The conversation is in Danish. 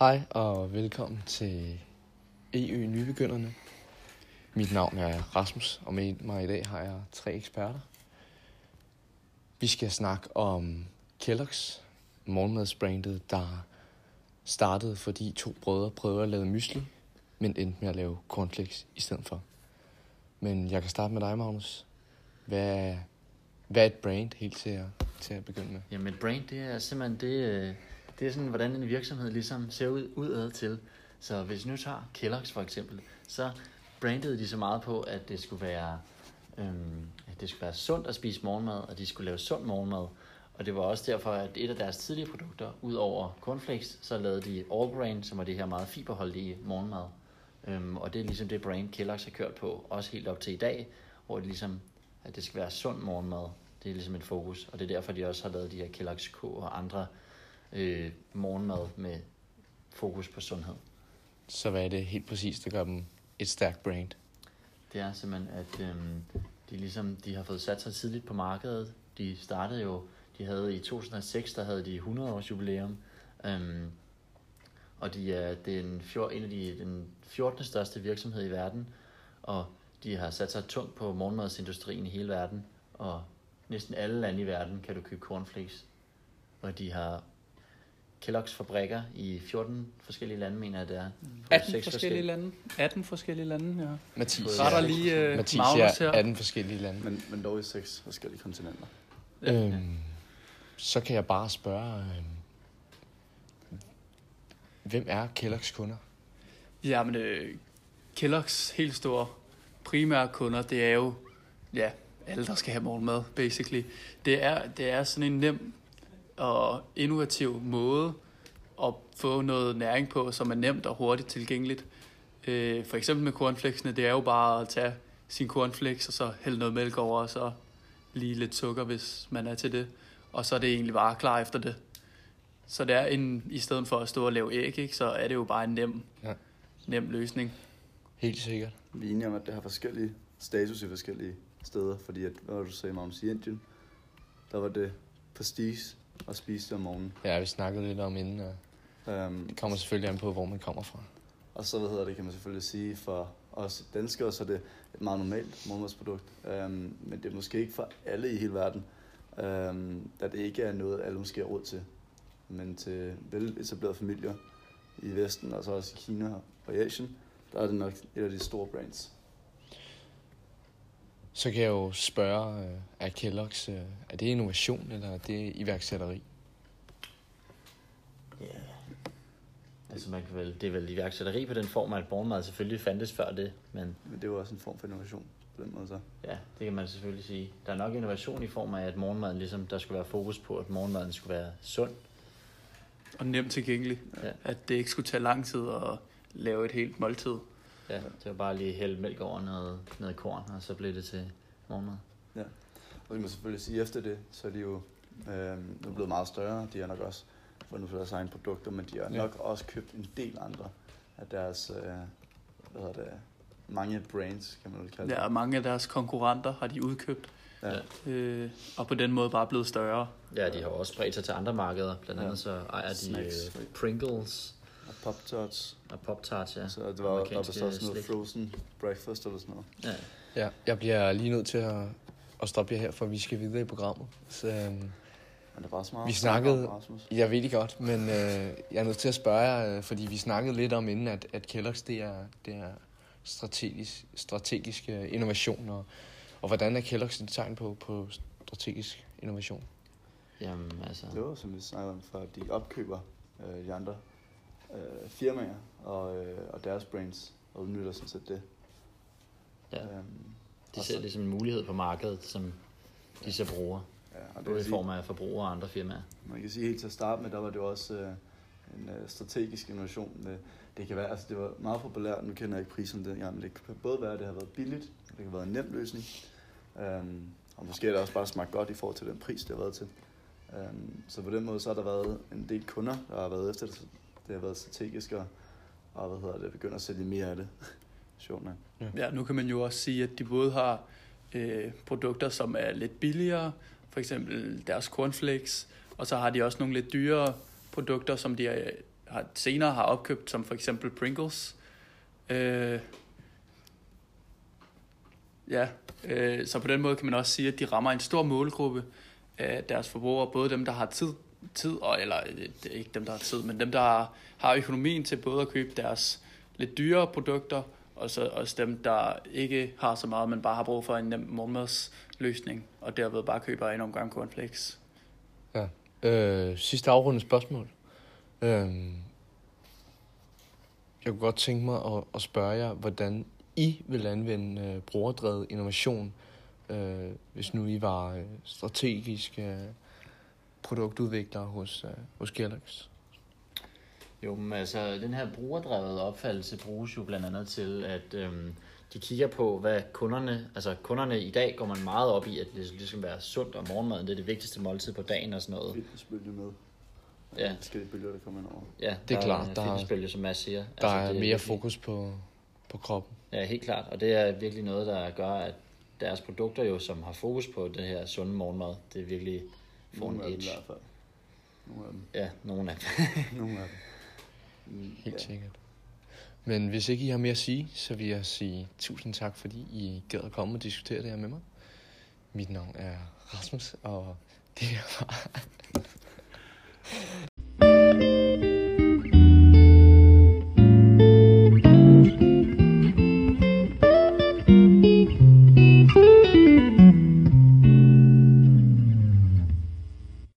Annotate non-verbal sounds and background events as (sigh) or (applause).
Hej og velkommen til EU Nybegynderne. Mit navn er Rasmus, og med mig i dag har jeg tre eksperter. Vi skal snakke om Kellogg's, morgenmadsbrandet, der startede, fordi to brødre prøvede at lave mysli, men endte med at lave cornflakes i stedet for. Men jeg kan starte med dig, Magnus. Hvad, hvad er et brand helt til at, til at begynde med? Jamen et brand, det er simpelthen det, øh, det er sådan, hvordan en virksomhed ligesom ser ud udad til. Så hvis nu tager Kellogg's for eksempel, så brandede de så meget på, at det skulle være, øhm, at det skulle være sundt at spise morgenmad, og de skulle lave sund morgenmad. Og det var også derfor, at et af deres tidlige produkter, ud over cornflakes, så lavede de All Grain, som var det her meget fiberholdige morgenmad. Øhm, og det er ligesom det brand Kellogg's har kørt på, også helt op til i dag, hvor det ligesom, at det skal være sund morgenmad. Det er ligesom et fokus, og det er derfor, de også har lavet de her Kellogg's K og andre øh, morgenmad med fokus på sundhed. Så hvad er det helt præcis, der gør dem et stærkt brand? Det er simpelthen, at øhm, de, ligesom, de har fået sat sig tidligt på markedet. De startede jo, de havde i 2006, der havde de 100 års jubilæum. Øhm, og de er den, fjor, en af de, den 14. største virksomhed i verden. Og de har sat sig tungt på morgenmadsindustrien i hele verden. Og næsten alle lande i verden kan du købe cornflakes. Og de har Kellogg's fabrikker i 14 forskellige lande, mener jeg det er. På 18 seks forskellige lande. 18 forskellige lande, ja. Mathias, Så er der lige øh, Mathias Magnus her. 18 forskellige lande. Men, men dog i seks forskellige kontinenter. Øhm, så kan jeg bare spørge, øhm, hvem er Kellogg's kunder? Ja, men øh, Kellogg's helt store primære kunder, det er jo, ja, alle, der skal have morgenmad, basically. Det er, det er sådan en nem og innovativ måde at få noget næring på, som er nemt og hurtigt tilgængeligt. Øh, for eksempel med cornflakesene, det er jo bare at tage sin cornflakes, og så hælde noget mælk over, og så lige lidt sukker, hvis man er til det. Og så er det egentlig bare klar efter det. Så det er en, i stedet for at stå og lave æg, ikke, så er det jo bare en nem, Ja. nem løsning. Helt sikkert. Vi er enige om, at det har forskellige status i forskellige steder, fordi at, hvad du sagde, Magnus, i Indien, der var det prestige at spise det om morgenen. Ja, vi snakkede lidt om inden, og Um, det kommer selvfølgelig an på, hvor man kommer fra. og så, hvad hedder det, kan man selvfølgelig sige, for os danskere, så er det et meget normalt morgenmadsprodukt. Um, men det er måske ikke for alle i hele verden, um, da det ikke er noget, alle måske har råd til. Men til veletablerede familier i Vesten, og så også i Kina og i Asien, der er det nok et af de store brands. Så kan jeg jo spørge, øh, er Kellogg's, øh, er det innovation, eller er det iværksætteri? Ja. Altså man kan vel, det er vel iværksætteri på den form, at morgenmad selvfølgelig fandtes før det, men Men det er jo også en form for innovation på den måde så. ja, det kan man selvfølgelig sige. Der er nok innovation i form af, at morgenmaden ligesom, der skulle være fokus på, at morgenmaden skulle være sund. Og nemt tilgængelig. Ja. At det ikke skulle tage lang tid at lave et helt måltid. Ja, det var bare lige hælde mælk over noget, noget korn, og så blev det til morgenmad. Og det må selvfølgelig sige, efter det, så er de jo øh, nu blevet meget større. De har nok også fundet på deres egne produkter, men de har Ja. nok også købt en del andre af deres, øh, hvad hedder det, mange brands, kan man vel kalde Ja, og mange af deres konkurrenter har de udkøbt. det. Ja. Øh, og på den måde bare blevet større. Ja, de har også spredt sig til andre markeder. Blandt andet Ja. så ejer de Snacks. uh, Pringles Og Pop-Tarts. og Pop-Tarts, ja. Så det var, der var Amerikanske så også noget slik. frozen breakfast eller sådan noget. Ja. Ja, jeg bliver lige nødt til at, at stoppe jer her, for vi skal videre i programmet. Så, øhm, Men det er bare så meget Vi snakkede- jeg ved det godt, men øh, jeg er nødt til at spørge jer, øh, fordi vi snakkede lidt om inden, at, at Kellogg's det er, det er strategisk, strategisk øh, innovation, og, og hvordan er Kellogg's et tegn på, på strategisk innovation? Jamen, altså... Det var, som vi snakkede om før, de opkøber øh, de andre øh, firmaer og, øh, og deres brands, og udnytter sådan set det. Ja. Øhm, De ser så- det som en mulighed på markedet, som de så bruger. Ja, og det Både i form af forbrugere og andre firmaer. Man kan sige helt til at starte med, der var det også øh, en øh, strategisk innovation. Med, det kan være, altså det var meget populært, nu kender jeg ikke priserne dengang, men det kan både være, at det har været billigt, og det kan være en nem løsning. Øhm, og måske har det også bare smagt godt i forhold til den pris, det har været til. Øhm, så på den måde, så har der været en del kunder, der har været efter det. Det har været strategisk, og, og hvad hedder det, begynder at sælge mere af det. (laughs) Sjovt nok. Ja, nu kan man jo også sige, at de både har øh, produkter, som er lidt billigere, for eksempel deres cornflakes, og så har de også nogle lidt dyrere produkter, som de har, har, senere har opkøbt, som for eksempel Pringles. Øh, ja, øh, så på den måde kan man også sige, at de rammer en stor målgruppe af deres forbrugere, både dem, der har tid, tid og, eller øh, det er ikke dem, der har tid, men dem, der har, har økonomien til både at købe deres lidt dyrere produkter, og så også dem, der ikke har så meget, men bare har brug for en nem morgenmadsløsning, og derved bare køber en omgang cornflakes. Ja. Øh, sidste afrundende spørgsmål. Øh, jeg kunne godt tænke mig at, at spørge jer, hvordan I vil anvende øh, brugerdrevet innovation, øh, hvis nu I var øh, strategisk... øh, produktudviklere hos, øh, hos Kellogg's. Jo, men altså, den her brugerdrevet opfattelse bruges jo blandt andet til, at øhm, de kigger på, hvad kunderne, altså kunderne i dag går man meget op i, at det ligesom være sundt, og morgenmaden det er det vigtigste måltid på dagen og sådan noget. Fitnessbølge med. Ja. Skal de bølger, der kommer ind over. Ja, Det er klart, der er- fitnessbølge, som Mads siger. Der altså, er det mere virkelig- fokus på, på kroppen. Ja, helt klart, og det er virkelig noget, der gør, at deres produkter jo, som har fokus på det her sunde morgenmad, det er virkelig får en Nogle af dem i edge. hvert fald. Nogle af dem. Ja, nogle af dem. (laughs) Nogle af dem. Helt ja. sikkert. Men hvis ikke I har mere at sige, så vil jeg sige tusind tak, fordi I gad at komme og diskutere det her med mig. Mit navn er Rasmus, og det her var